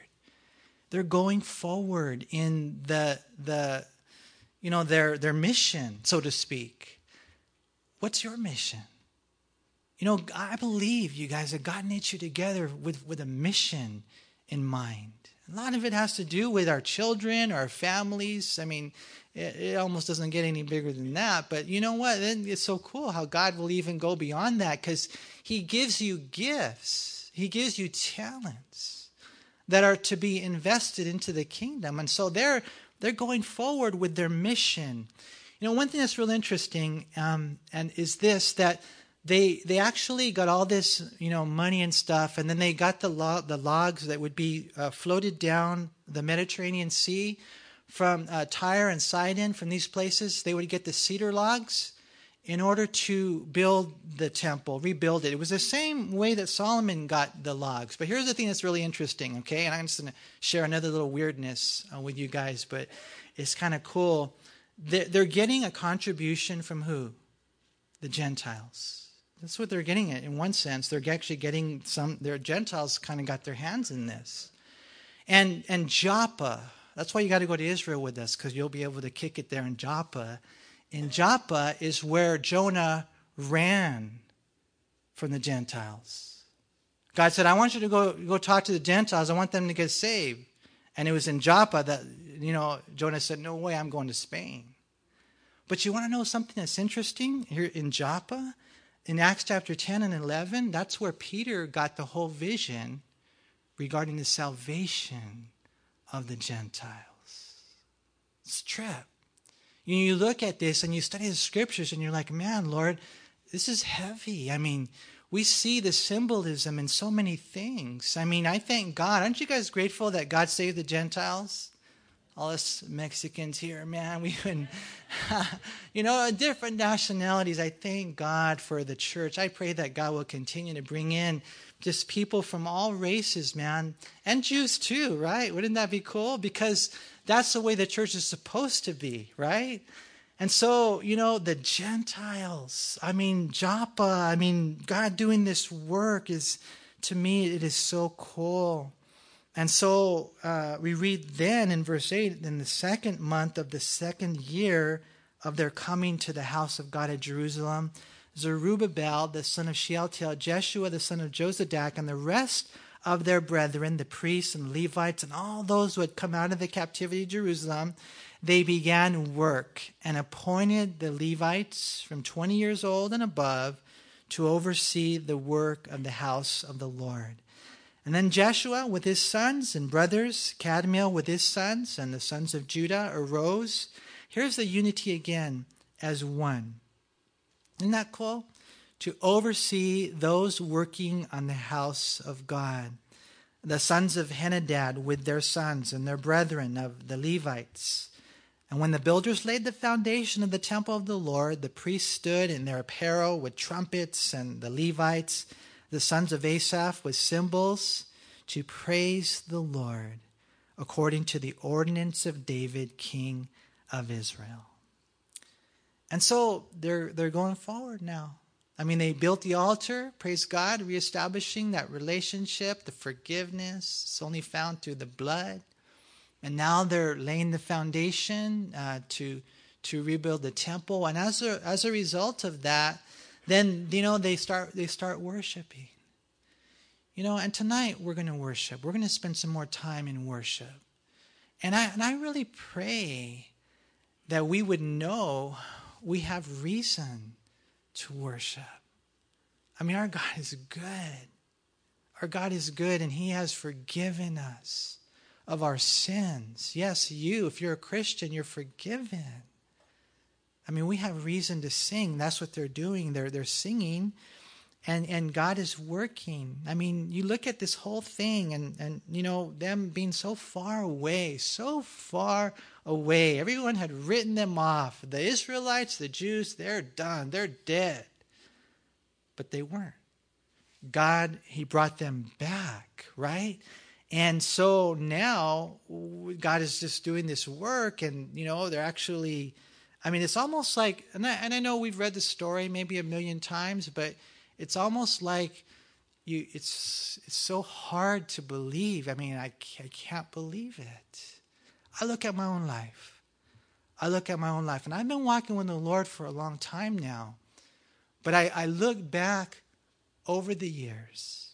They're going forward in the the you know, their, their mission, so to speak. What's your mission? You know, I believe you guys have God knit you together with, with a mission in mind. A lot of it has to do with our children, our families. I mean, it, it, almost doesn't get any bigger than that. But you know what? It's so cool how God will even go beyond that because He gives you gifts. He gives you talents that are to be invested into the kingdom. And so they're they're going forward with their mission. You know, one thing that's real interesting um, and is this that they they actually got all this you know money and stuff, and then they got the lo- the logs that would be uh, floated down the Mediterranean Sea from uh, Tyre and Sidon. From these places, they would get the cedar logs in order to build the temple, rebuild it. It was the same way that Solomon got the logs. But here's the thing that's really interesting, okay? And I'm just going to share another little weirdness uh, with you guys, but it's kind of cool. They're, they're getting a contribution from who? The Gentiles. That's what they're getting it in one sense. They're actually getting some, their Gentiles kind of got their hands in this. And, and Joppa, that's why you got to go to Israel with us, because you'll be able to kick it there in Joppa in Joppa is where Jonah ran from the Gentiles. God said, I want you to go, go talk to the Gentiles. I want them to get saved. And it was in Joppa that, you know, Jonah said, No way, I'm going to Spain. But you want to know something that's interesting here in Joppa? In Acts chapter 10 and 11, that's where Peter got the whole vision regarding the salvation of the Gentiles. It's trip. You look at this and you study the scriptures and you're like, man, Lord, this is heavy. I mean, we see the symbolism in so many things. I mean, I thank God. Aren't you guys grateful that God saved the Gentiles? All us Mexicans here, man, we've been, you know, different nationalities. I thank God for the church. I pray that God will continue to bring in just people from all races, man, and Jews too, right? Wouldn't that be cool? Because that's the way the church is supposed to be, right? And so, you know, the Gentiles, I mean, Joppa, I mean, God doing this work is, to me, it is so cool. And so uh, we read then in verse 8, in the second month of the second year of their coming to the house of God at Jerusalem, Zerubbabel, the son of Shealtiel, Jeshua, the son of Jozadak, and the rest of their brethren, the priests and Levites, and all those who had come out of the captivity of Jerusalem, they began work and appointed the Levites from 20 years old and above to oversee the work of the house of the Lord. And then Jeshua with his sons and brothers, Kadmiel with his sons, and the sons of Judah arose. Here's the unity again as one. Isn't that cool? To oversee those working on the house of God. The sons of Henadad with their sons and their brethren of the Levites. And when the builders laid the foundation of the temple of the Lord, the priests stood in their apparel with trumpets, and the Levites, the sons of Asaph, with cymbals to praise the Lord, according to the ordinance of David, king of Israel. And so they're, they're going forward now. I mean, they built the altar, praise God, reestablishing that relationship, the forgiveness. It's only found through the blood. And now they're laying the foundation uh, to, to rebuild the temple. And as a, as a result of that, then, you know, they start, they start worshiping. You know, and tonight we're going to worship. We're going to spend some more time in worship. And I, and I really pray that we would know we have reason to worship. I mean, our God is good. Our God is good, and He has forgiven us of our sins. Yes, you, if you're a Christian, you're forgiven. I mean, we have reason to sing. That's what they're doing. They're, they're singing, and, and God is working. I mean, you look at this whole thing, and, and, you know, them being so far away, so far away. Everyone had written them off. The Israelites, the Jews, they're done. They're dead. But they weren't. God, He brought them back, right? And so now God is just doing this work, and, you know, they're actually, I mean, it's almost like, and I, and I know we've read the story maybe a million times, but it's almost like, you, it's it's so hard to believe. I mean, I, I can't believe it. I look at my own life. I look at my own life. And I've been walking with the Lord for a long time now. But I, I look back over the years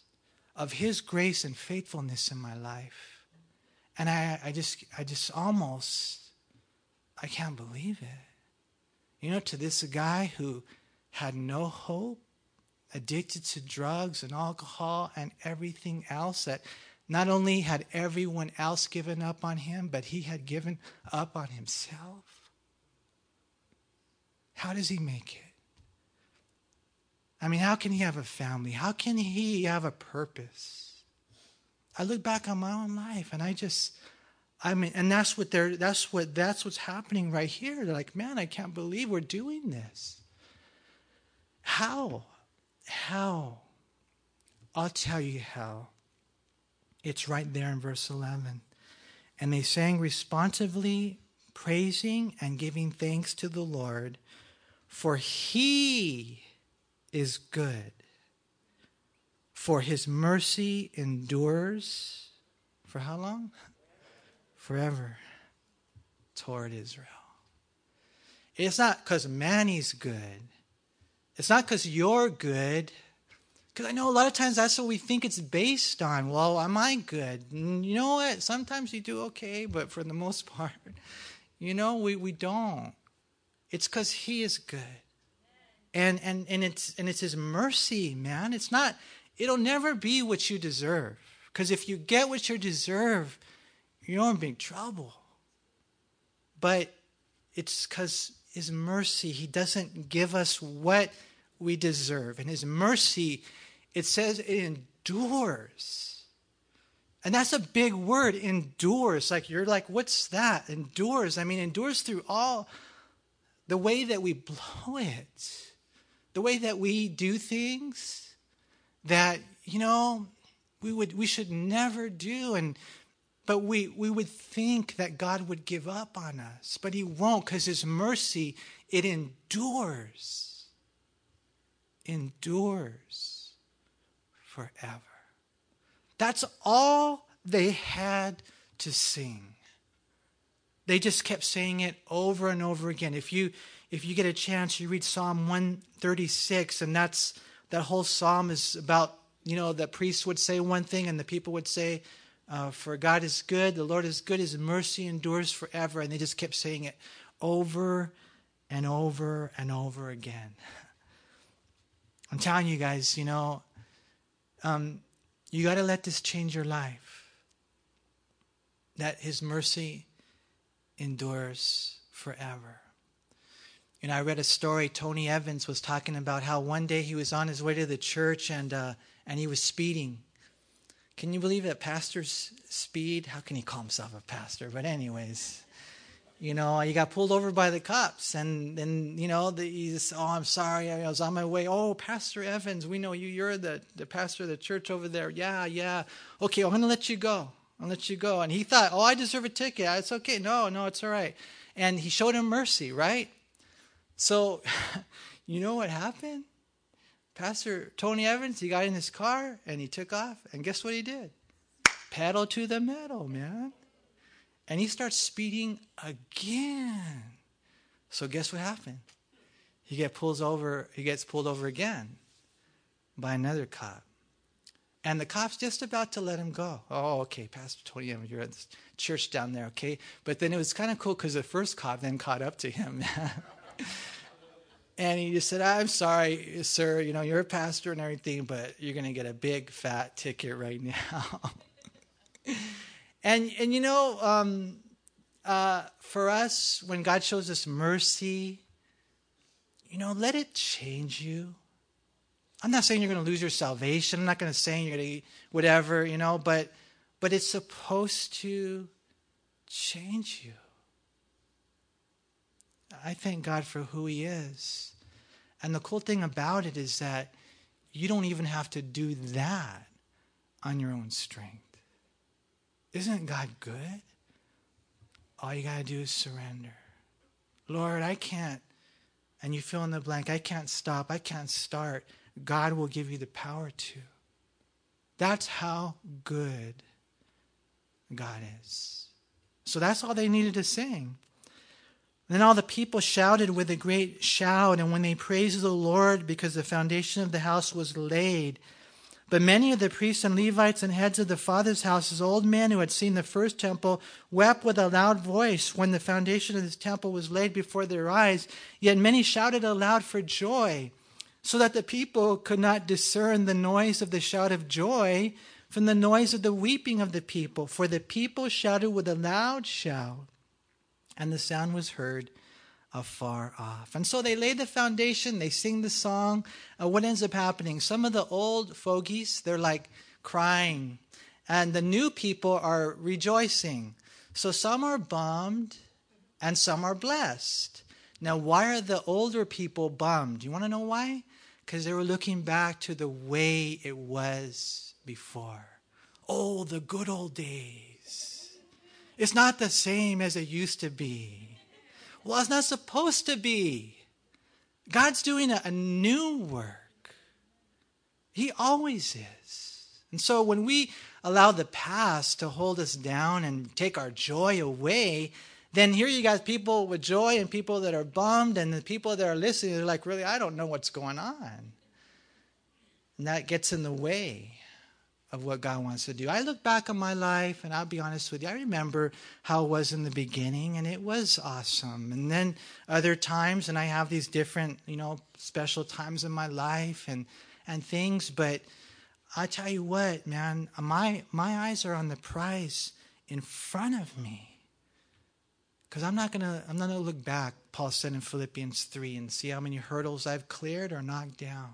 of His grace and faithfulness in my life. And I, I just I just almost I can't believe it. You know, to this guy who had no hope, addicted to drugs and alcohol and everything else that not only had everyone else given up on him, but he had given up on himself? How does he make it? I mean, how can he have a family? How can he have a purpose? I look back on my own life and I just I mean, and that's what they're that's what that's what's happening right here. They're like, man, I can't believe we're doing this. How? How? I'll tell you how. It's right there in verse 11. And they sang responsively, praising and giving thanks to the Lord, for he is good. For his mercy endures for how long? Forever toward Israel. It's not because Manny's good. It's not because you're good. Because I know a lot of times that's what we think it's based on. Well, am I good? You know what? Sometimes you do okay, but for the most part, you know, we, we don't. It's because He is good. And, and, and, it's, and it's His mercy, man. It's not, it'll never be what you deserve. Because if you get what you deserve, you're in big trouble. But it's because His mercy, He doesn't give us what we deserve. And His mercy it says it endures. And that's a big word, endures. Like you're like, what's that? Endures. I mean, endures through all the way that we blow it, the way that we do things that, you know, we would we should never do. And but we, we would think that God would give up on us, but He won't because His mercy, it endures. Endures forever. That's all they had to sing. They just kept saying it over and over again. If you if you get a chance, you read Psalm 136, and that's that whole psalm is about, you know, the priests would say one thing and the people would say, uh, For God is good, the Lord is good, his mercy endures forever. And they just kept saying it over and over and over again. I'm telling you guys, you know, um, you got to let this change your life. That His mercy endures forever. You know, I read a story. Tony Evans was talking about how one day he was on his way to the church and uh, and he was speeding. Can you believe that pastors speed? How can he call himself a pastor? But anyways, you know, you got pulled over by the cops, and then you know, the, he's oh, I'm sorry, I was on my way. Oh, Pastor Evans, we know you. You're the the pastor of the church over there. Yeah, yeah. Okay, I'm gonna let you go. I'll let you go. And he thought, oh, I deserve a ticket. It's okay. No, no, it's all right. And he showed him mercy, right? So, you know what happened? Pastor Tony Evans, he got in his car and he took off. And guess what he did? Pedal to the metal, man and he starts speeding again. So guess what happened? He gets pulled over. He gets pulled over again by another cop, and the cop's just about to let him go. Oh, okay, Pastor Tony, you're at the church down there, okay? But then it was kind of cool because the first cop then caught up to him. and he just said, I'm sorry, sir, you know, you're a pastor and everything, but you're going to get a big fat ticket right now. And and you know, um, uh, for us, when God shows us mercy, you know, let it change you. I'm not saying you're going to lose your salvation. I'm not going to say you're going to whatever, you know, but but it's supposed to change you. I thank God for who He is. And the cool thing about it is that you don't even have to do that on your own strength. Isn't God good? All you got to do is surrender. Lord, I can't, and you fill in the blank, I can't stop, I can't start. God will give you the power to. That's how good God is. So that's all they needed to sing. Then all the people shouted with a great shout, and when they praised the Lord because the foundation of the house was laid, but many of the priests and Levites and heads of the father's houses, old men who had seen the first temple, wept with a loud voice when the foundation of this temple was laid before their eyes. Yet many shouted aloud for joy, so that the people could not discern the noise of the shout of joy from the noise of the weeping of the people. For the people shouted with a loud shout, and the sound was heard afar off. And so they lay the foundation, they sing the song. Uh, what ends up happening? Some of the old fogies, they're like crying, and the new people are rejoicing. So some are bummed and some are blessed. Now, why are the older people bummed? You want to know why? Because they were looking back to the way it was before. Oh, the good old days. It's not the same as it used to be. Well, it's not supposed to be. God's doing a, a new work. He always is. And so when we allow the past to hold us down and take our joy away, then here you got people with joy and people that are bummed, and the people that are listening, they're like, really, I don't know what's going on. And that gets in the way of what God wants to do. I look back on my life, and I'll be honest with you, I remember how it was in the beginning, and it was awesome. And then other times, and I have these different, you know, special times in my life and and things, but I tell you what, man, my my eyes are on the prize in front of me. Because I'm not gonna I'm not gonna look back, Paul said in Philippians three, and see how many hurdles I've cleared or knocked down.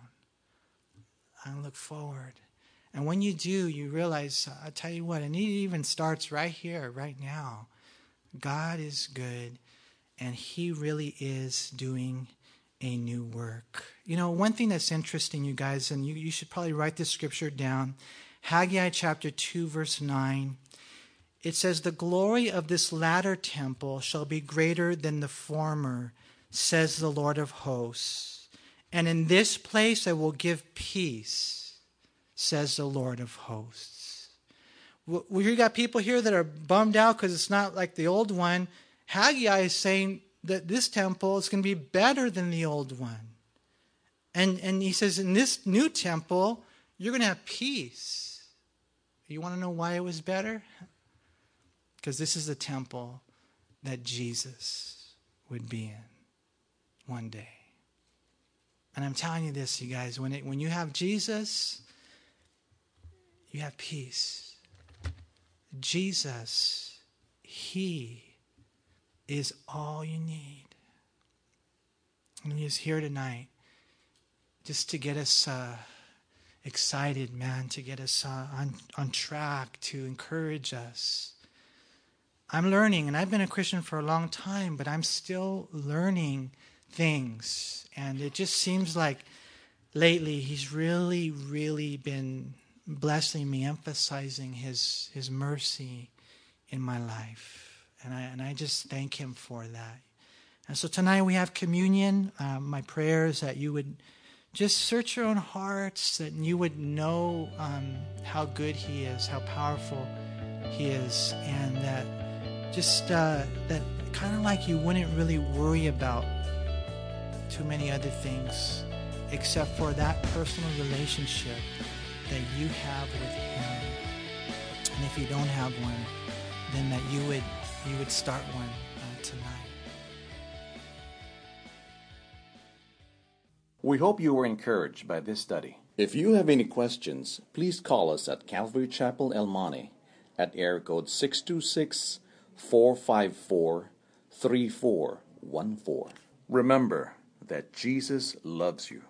I look forward. And when you do, you realize, I tell you what, and it even starts right here, right now. God is good, and He really is doing a new work. You know, one thing that's interesting, you guys, and you, you should probably write this scripture down Haggai chapter 2, verse 9. It says, The glory of this latter temple shall be greater than the former, says the Lord of hosts. And in this place I will give peace says the Lord of hosts. We got people here that are bummed out because it's not like the old one. Haggai is saying that this temple is going to be better than the old one. And, and he says, in this new temple, you're going to have peace. You want to know why it was better? Because this is the temple that Jesus would be in one day. And I'm telling you this, you guys, when, it, when you have Jesus, you have peace. Jesus, He is all you need. And He is here tonight just to get us uh, excited, man, to get us uh, on, on track, to encourage us. I'm learning, and I've been a Christian for a long time, but I'm still learning things. And it just seems like lately He's really, really been blessing me, emphasizing His His mercy in my life, and I and I just thank Him for that. And so tonight we have communion. Uh, my prayer is that you would just search your own hearts, that you would know um, how good He is, how powerful He is, and that just uh, that kind of like you wouldn't really worry about too many other things except for that personal relationship that you have with Him. And if you don't have one, then that you would you would start one uh, tonight. We hope you were encouraged by this study. If you have any questions, please call us at Calvary Chapel El Monte at air code 626 454 3414. Remember that Jesus loves you.